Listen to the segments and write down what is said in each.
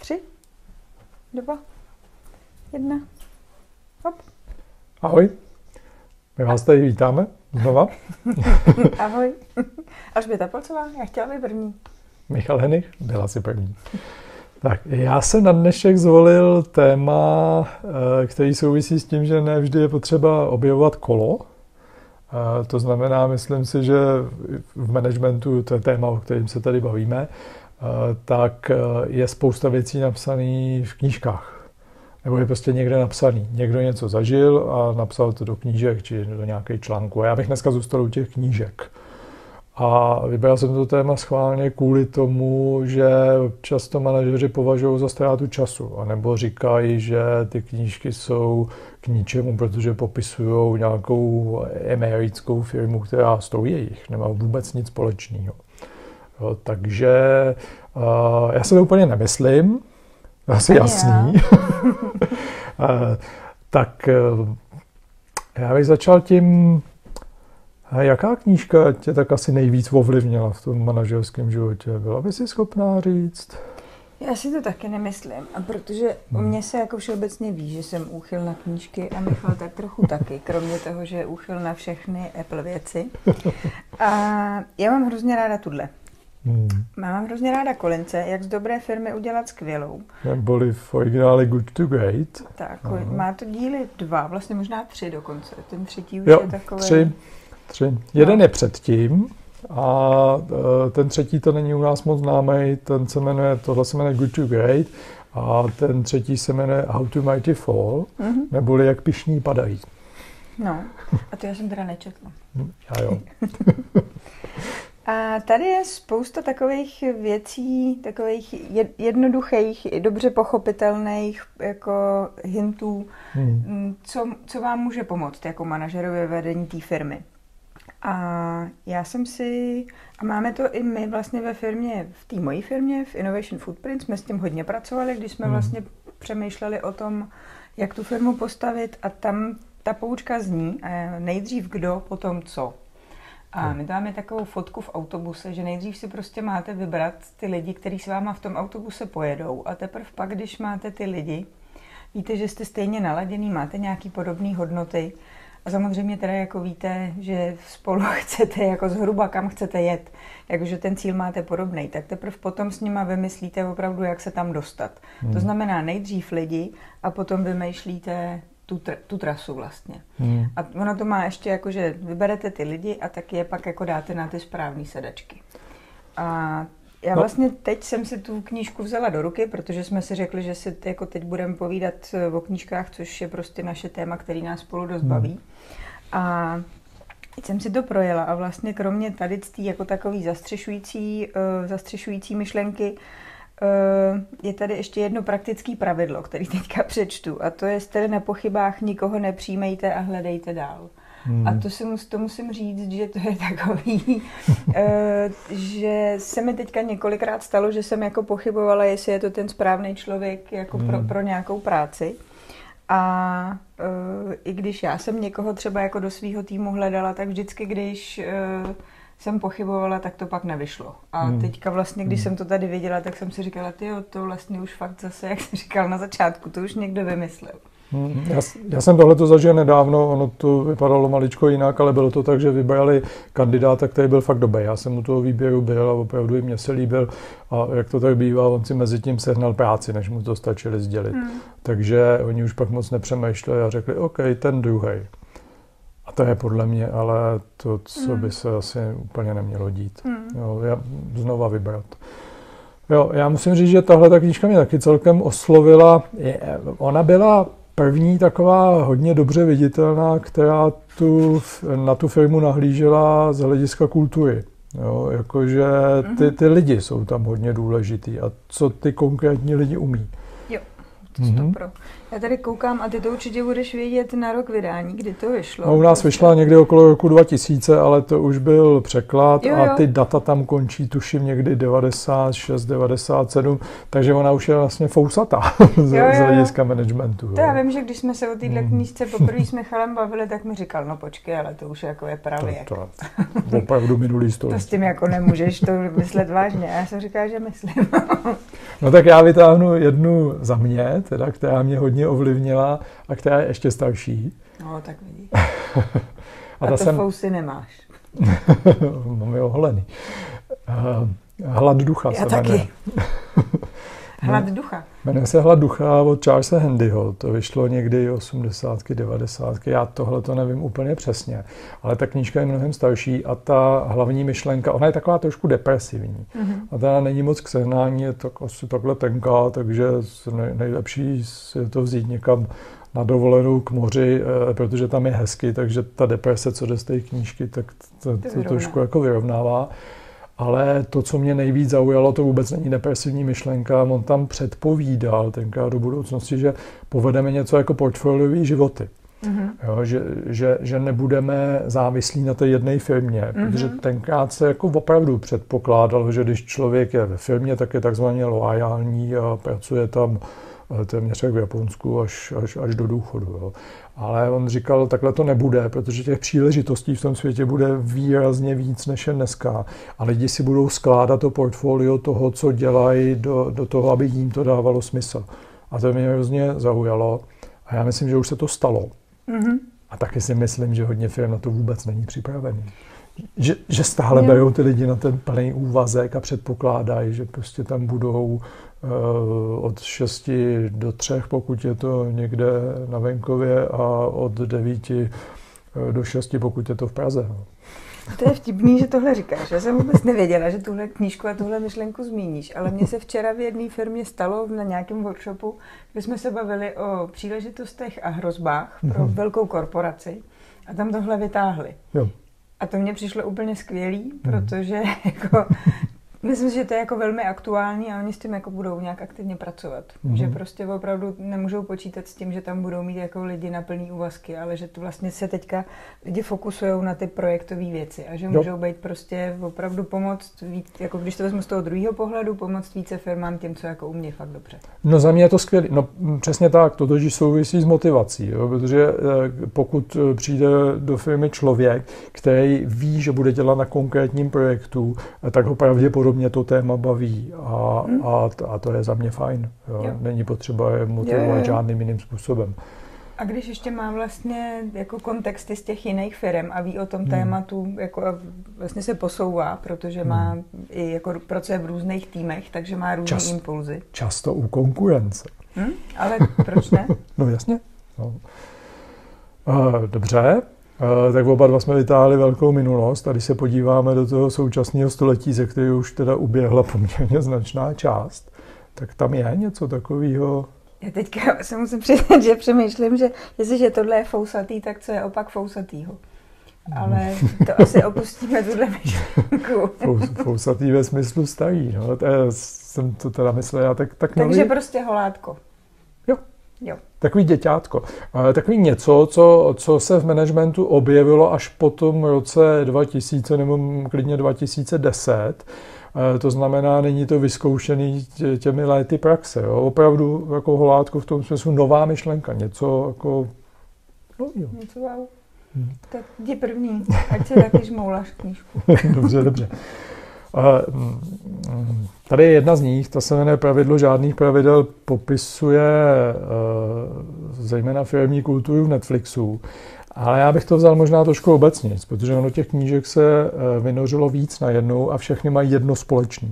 Tři, dva, jedna. Hop. Ahoj, my vás tady vítáme znova. Ahoj. Alžběta Polcová, já chtěla být první. Michal Henich, byla si první. Tak, já jsem na dnešek zvolil téma, eh, který souvisí s tím, že ne vždy je potřeba objevovat kolo. Eh, to znamená, myslím si, že v managementu, to je téma, o kterém se tady bavíme, tak je spousta věcí napsaných v knížkách. Nebo je prostě někde napsaný. Někdo něco zažil a napsal to do knížek či do nějakých článků. A já bych dneska zůstal u těch knížek. A vybral jsem to téma schválně kvůli tomu, že často manažeři považují za ztrátu času, anebo říkají, že ty knížky jsou k ničemu, protože popisují nějakou americkou firmu, která stojí jejich, nemá vůbec nic společného. Takže uh, já se to úplně nemyslím, asi jasný. tak já bych začal tím, jaká knížka tě tak asi nejvíc ovlivnila v tom manažerském životě? Byla by si schopná říct? Já si to taky nemyslím, a protože u mě se jako všeobecně ví, že jsem úchyl na knížky a Michal tak trochu taky, kromě toho, že je úchyl na všechny Apple věci. A já mám hrozně ráda tuhle. Hmm. Mám hrozně ráda Kolince, jak z dobré firmy udělat skvělou. Byly v originále Good to Great. Tak, Aha. má to díly dva, vlastně možná tři dokonce. Ten třetí už jo, je takový... tři. tři. Jeden no. je předtím a e, ten třetí to není u nás moc známý, ten se jmenuje, tohle se jmenuje Good to Great a ten třetí se jmenuje How to Mighty Fall, mm-hmm. neboli Jak pišní padají. No, a to já jsem teda nečetla. Já jo. A tady je spousta takových věcí, takových jednoduchých, dobře pochopitelných jako hintů, hmm. Mm, co, co vám může pomoct jako manažerovi vedení té firmy. A já jsem si, a máme to i my vlastně ve firmě, v té mojí firmě, v Innovation Footprint, jsme s tím hodně pracovali, když jsme hmm. vlastně přemýšleli o tom, jak tu firmu postavit a tam ta poučka zní nejdřív kdo, potom co. A my dáme takovou fotku v autobuse, že nejdřív si prostě máte vybrat ty lidi, kteří s váma v tom autobuse pojedou a teprve pak, když máte ty lidi, víte, že jste stejně naladěný, máte nějaký podobné hodnoty a samozřejmě teda jako víte, že spolu chcete jako zhruba kam chcete jet, jakože ten cíl máte podobný, tak teprve potom s nima vymyslíte opravdu, jak se tam dostat. Hmm. To znamená nejdřív lidi a potom vymýšlíte tu, tu trasu vlastně. Hmm. A ono to má ještě jako, že vyberete ty lidi a tak je pak jako dáte na ty správné sedačky. A já no. vlastně teď jsem si tu knížku vzala do ruky, protože jsme si řekli, že si jako teď budeme povídat eh, o knížkách, což je prostě naše téma, který nás spolu dost hmm. baví. A teď jsem si to projela a vlastně kromě tady jako takový zastřešující, uh, zastřešující myšlenky, Eh, je tady ještě jedno praktické pravidlo, který teďka přečtu, a to je, jste na pochybách nikoho nepřijmejte a hledejte dál. Hmm. A to, si to musím říct, že to je takový, eh, že se mi teďka několikrát stalo, že jsem jako pochybovala, jestli je to ten správný člověk jako hmm. pro, pro nějakou práci. A uh, i když já jsem někoho třeba jako do svého týmu hledala, tak vždycky, když jsem pochybovala, tak to pak nevyšlo. A hmm. teďka vlastně, když hmm. jsem to tady viděla, tak jsem si říkala, ty to vlastně už fakt zase, jak jsi říkal na začátku, to už někdo vymyslel. Hmm. Já, já jsem tohle to zažil nedávno, ono to vypadalo maličko jinak, ale bylo to tak, že vybrali kandidáta, který byl fakt dobrý. Já jsem u toho výběru byl a opravdu i mě se líbil a jak to tak bývá, on si mezi tím sehnal práci, než mu to stačili sdělit. Hmm. Takže oni už pak moc nepřemýšleli a řekli, OK, ten druhý. To je podle mě ale to, co by se asi úplně nemělo dít. Mm. Jo, já znova vybrat. Jo, já musím říct, že tahle ta knížka mě taky celkem oslovila. Je, ona byla první taková hodně dobře viditelná, která tu, na tu firmu nahlížela z hlediska kultury. Jo, jakože ty, mhm. ty lidi jsou tam hodně důležitý a co ty konkrétní lidi umí. Jo, to mm-hmm. pro. Já tady koukám a ty to určitě budeš vědět na rok vydání, kdy to vyšlo. No, u nás vyšla někdy okolo roku 2000, ale to už byl překlad jo, jo. a ty data tam končí, tuším někdy 96, 97, takže ona už je vlastně fousatá z, jo, jo, z hlediska managementu. To já vím, že když jsme se o téhle mm. knížce poprvé s Michalem bavili, tak mi říkal, no počkej, ale to už jako je pravě. To, to, opravdu minulý století. to s tím jako nemůžeš to myslet vážně. Já jsem říkal, že myslím. no tak já vytáhnu jednu za mě, teda, která mě hodně ovlivnila a která je ještě starší. No, tak vidíš. a, a to jsem... fousy nemáš. Mám je oholený. Uh, Hlad ducha Já se taky. Hlad ducha. Jmenuje se Hlad ducha od Charlesa Handyho. To vyšlo někdy 80. 90. Já tohle to nevím úplně přesně. Ale ta knížka je mnohem starší a ta hlavní myšlenka, ona je taková trošku depresivní. Mm-hmm. A ta není moc k sehnání, je tak asi takhle tenká, takže nejlepší je to vzít někam na dovolenou k moři, eh, protože tam je hezky, takže ta deprese, co jde z té knížky, tak to, to, to trošku jako vyrovnává. Ale to, co mě nejvíc zaujalo, to vůbec není depresivní myšlenka. On tam předpovídal tenkrát do budoucnosti, že povedeme něco jako portfoliový životy. Mm-hmm. Jo, že, že, že nebudeme závislí na té jedné firmě, mm-hmm. protože tenkrát se jako opravdu předpokládalo, že když člověk je ve firmě, tak je takzvaně loajální a pracuje tam téměř jak v Japonsku až, až, až do důchodu. Jo. Ale on říkal, takhle to nebude, protože těch příležitostí v tom světě bude výrazně víc než je dneska. A lidi si budou skládat to portfolio toho, co dělají, do, do toho, aby jim to dávalo smysl. A to mě hrozně zaujalo. A já myslím, že už se to stalo. Mm-hmm. A taky si myslím, že hodně firm na to vůbec není připravený. Že, že stále jo. berou ty lidi na ten plný úvazek a předpokládají, že prostě tam budou Eh, od 6 do 3, pokud je to někde na venkově, a od 9 eh, do 6, pokud je to v Praze. No. To je vtipný, že tohle říkáš. Já jsem vůbec nevěděla, že tuhle knížku a tuhle myšlenku zmíníš, ale mně se včera v jedné firmě stalo na nějakém workshopu, kde jsme se bavili o příležitostech a hrozbách pro mm-hmm. velkou korporaci a tam tohle vytáhli. Jo. A to mně přišlo úplně skvělý, mhm. protože jako Myslím, že to je jako velmi aktuální a oni s tím jako budou nějak aktivně pracovat. Mm-hmm. Že prostě opravdu nemůžou počítat s tím, že tam budou mít jako lidi na plný úvazky, ale že to vlastně se teďka lidi fokusují na ty projektové věci a že jo. můžou být prostě opravdu pomoct víc, jako když to vezmu z toho druhého pohledu, pomoct více firmám těm, co jako umějí fakt dobře. No za mě je to skvělé. No přesně tak, to totiž souvisí s motivací, jo? protože eh, pokud eh, přijde do firmy člověk, který ví, že bude dělat na konkrétním projektu, eh, tak ho pravděpodobně pravděpodobně to téma baví a, hmm. a, a to je za mě fajn. Jo. Jo. Není potřeba je motivovat jo, jo. žádným jiným způsobem. A když ještě má vlastně jako kontexty z těch jiných firm a ví o tom hmm. tématu, jako vlastně se posouvá, protože má hmm. i jako pracuje v různých týmech, takže má různé Čas, impulzy. Často u konkurence. Hmm? Ale proč ne? no jasně. No. Uh, dobře, tak oba dva jsme vytáhli velkou minulost když se podíváme do toho současného století, ze kterého už teda uběhla poměrně značná část, tak tam je něco takového. Já teďka se musím přiznat, že přemýšlím, že jestliže tohle je fousatý, tak co je opak fousatýho. Ale to asi opustíme tuhle myšlenku. Fousatý ve smyslu starý, no. To je, jsem to teda myslel, já tak, tak Takže nový... prostě holátko. Jo. Takový děťátko. Takový něco, co, co se v managementu objevilo až po tom roce 2000 nebo klidně 2010. To znamená, není to vyzkoušený těmi léty praxe. Jo. Opravdu jako holátko v tom smyslu nová myšlenka, něco jako no, jo. Něco wow. Hmm. Tak jdi první, ať se taky žmouláš knížku. dobře, dobře. Mm, tady je jedna z nich, ta se jmenuje Pravidlo žádných pravidel, popisuje eh, zejména firmní kulturu v Netflixu. Ale já bych to vzal možná trošku obecně, protože ono těch knížek se eh, vynořilo víc najednou a všechny mají jedno společné.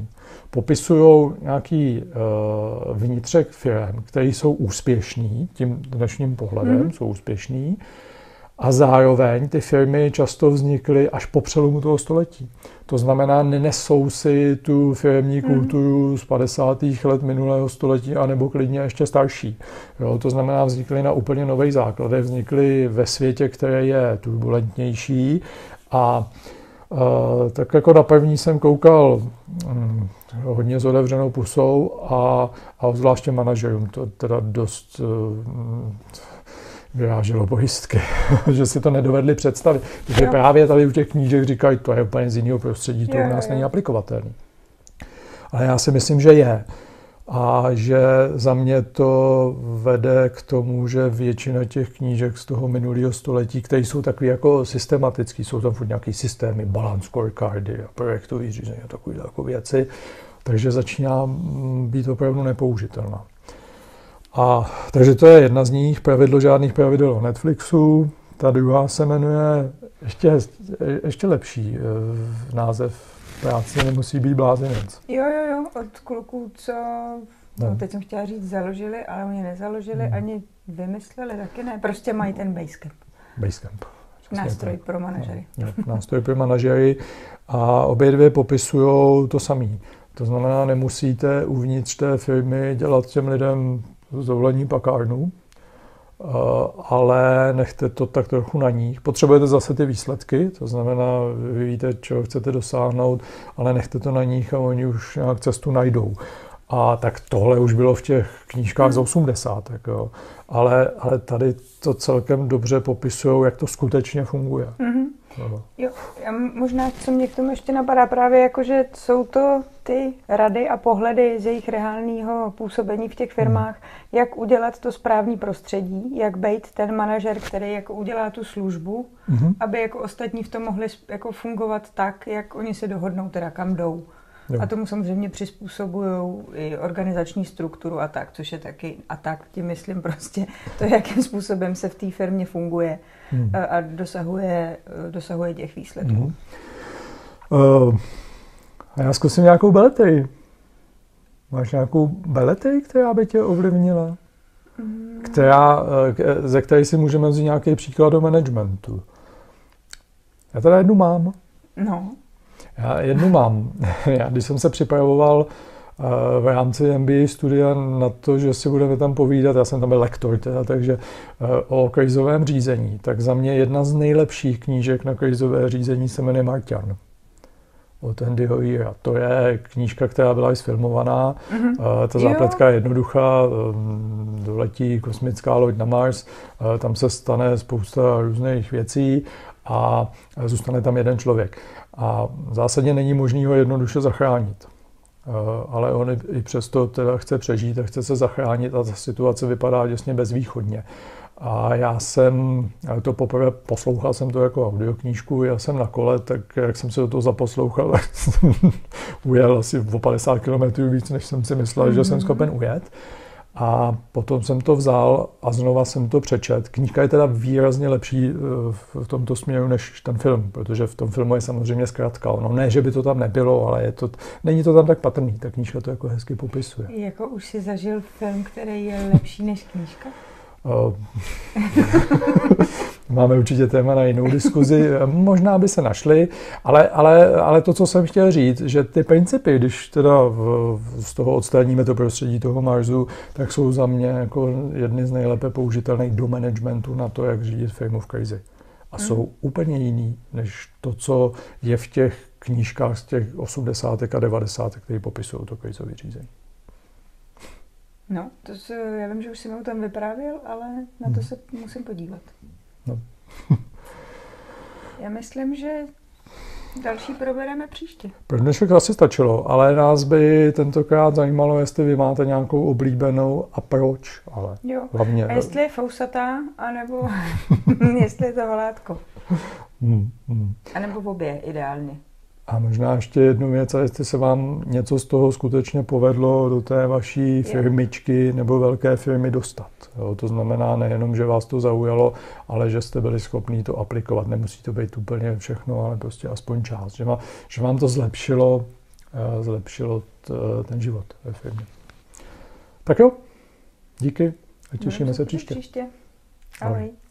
Popisují nějaký uh, vnitřek firm, které jsou úspěšní, tím dnešním pohledem mm. jsou úspěšní, a zároveň ty firmy často vznikly až po přelomu toho století. To znamená, nenesou si tu firmní hmm. kulturu z 50. let minulého století, anebo klidně ještě starší. Jo, to znamená, vznikly na úplně nových základech, vznikly ve světě, které je turbulentnější a tak jako na první jsem koukal hm, hodně s otevřenou pusou a, a zvláště manažerům to teda dost hm, vyráželo pojistky, že si to nedovedli představit. Protože jo. právě tady u těch knížek říkají, to je úplně z jiného prostředí, to jo, u nás jo. není aplikovatelné. Ale já si myslím, že je. A že za mě to vede k tomu, že většina těch knížek z toho minulého století, které jsou takové jako systematické, jsou tam furt nějaké systémy, balance scorecardy a projektové řízení a takové jako věci, takže začíná být opravdu nepoužitelná. A takže to je jedna z nich, pravidlo žádných pravidel o Netflixu. Ta druhá se jmenuje ještě, ještě lepší e, název práce nemusí být blázinec. Jo, jo, jo, od kluků, co, no. no teď jsem chtěla říct, založili, ale oni nezaložili, hmm. ani vymysleli, taky ne, prostě mají ten Basecamp. Basecamp. Nástroj pro manažery. No, nástroj pro manažery a obě dvě popisují to samé. To znamená, nemusíte uvnitř té firmy dělat těm lidem zdovolení pakárnu, eh, ale nechte to tak trochu na nich. Potřebujete zase ty výsledky, to znamená, vy víte, čeho chcete dosáhnout, ale nechte to na nich a oni už nějak cestu najdou. A tak tohle už bylo v těch knížkách z 80. Jo. Ale, ale tady to celkem dobře popisují, jak to skutečně funguje. Mm-hmm. Jo, já možná, co mě k tomu ještě napadá právě, jako, že jsou to ty rady a pohledy z jejich reálného působení v těch firmách, hmm. jak udělat to správní prostředí, jak být ten manažer, který jako udělá tu službu, hmm. aby jako ostatní v tom mohli jako fungovat tak, jak oni se dohodnou, teda kam jdou. Jo. A tomu samozřejmě přizpůsobují i organizační strukturu a tak, což je taky, a tak tím myslím prostě to, jakým způsobem se v té firmě funguje hmm. a, a dosahuje, dosahuje těch výsledků. Hmm. Uh, a já zkusím nějakou beletej. Máš nějakou beletej, která by tě ovlivnila? Hmm. Která, eh, ze které si můžeme vzít nějaký příklad do managementu. Já teda jednu mám. No. Já jednu mám. Já, když jsem se připravoval eh, v rámci MBA studia na to, že si budeme tam povídat, já jsem tam byl lektor teda, takže eh, o krizovém řízení, tak za mě jedna z nejlepších knížek na krizové řízení se jmenuje Martian od Andyho Yeara. To je knížka, která byla i sfilmovaná. Mm-hmm. Ta zápletka je jednoduchá. Ehm, doletí kosmická loď na Mars, tam se stane spousta různých věcí a zůstane tam jeden člověk. A zásadně není možný ho jednoduše zachránit. Eh, ale on i přesto teda chce přežít a chce se zachránit a ta situace vypadá děsně bezvýchodně. A já jsem to poprvé poslouchal jsem to jako audioknížku, já jsem na kole, tak jak jsem se do toho zaposlouchal, tak jsem ujel asi o 50 km víc, než jsem si myslel, mm-hmm. že jsem schopen ujet. A potom jsem to vzal a znova jsem to přečet. Knížka je teda výrazně lepší eh, v tomto směru než ten film, protože v tom filmu je samozřejmě zkrátka. No ne, že by to tam nebylo, ale je to, není to tam tak patrný. Ta knížka to jako hezky popisuje. Jako už si zažil film, který je lepší než knížka? Máme určitě téma na jinou diskuzi, možná by se našly, ale, ale, ale to, co jsem chtěl říct, že ty principy, když teda v, z toho odstraníme to prostředí toho Marsu, tak jsou za mě jako jedny z nejlépe použitelných do managementu na to, jak řídit firmu v krizi. A jsou hmm. úplně jiný, než to, co je v těch knížkách z těch 80. a 90. které popisují to krizové řízení. No, to se, já vím, že už si mi o tom vyprávěl, ale na to hmm. se musím podívat. No. já myslím, že další probereme příště. Pro dnešek asi stačilo, ale nás by tentokrát zajímalo, jestli vy máte nějakou oblíbenou a proč, ale jo. hlavně... A jestli je fousatá, anebo jestli je to holátko. Hmm, hmm. A nebo v obě, ideálně. A možná ještě jednu věc, a jestli se vám něco z toho skutečně povedlo do té vaší firmičky nebo velké firmy dostat. Jo, to znamená nejenom, že vás to zaujalo, ale že jste byli schopni to aplikovat. Nemusí to být úplně všechno, ale prostě aspoň část. Že, má, že vám to zlepšilo, eh, zlepšilo t, ten život ve firmě. Tak jo, díky a těšíme no, se příště. příště. Ahoj. Ahoj.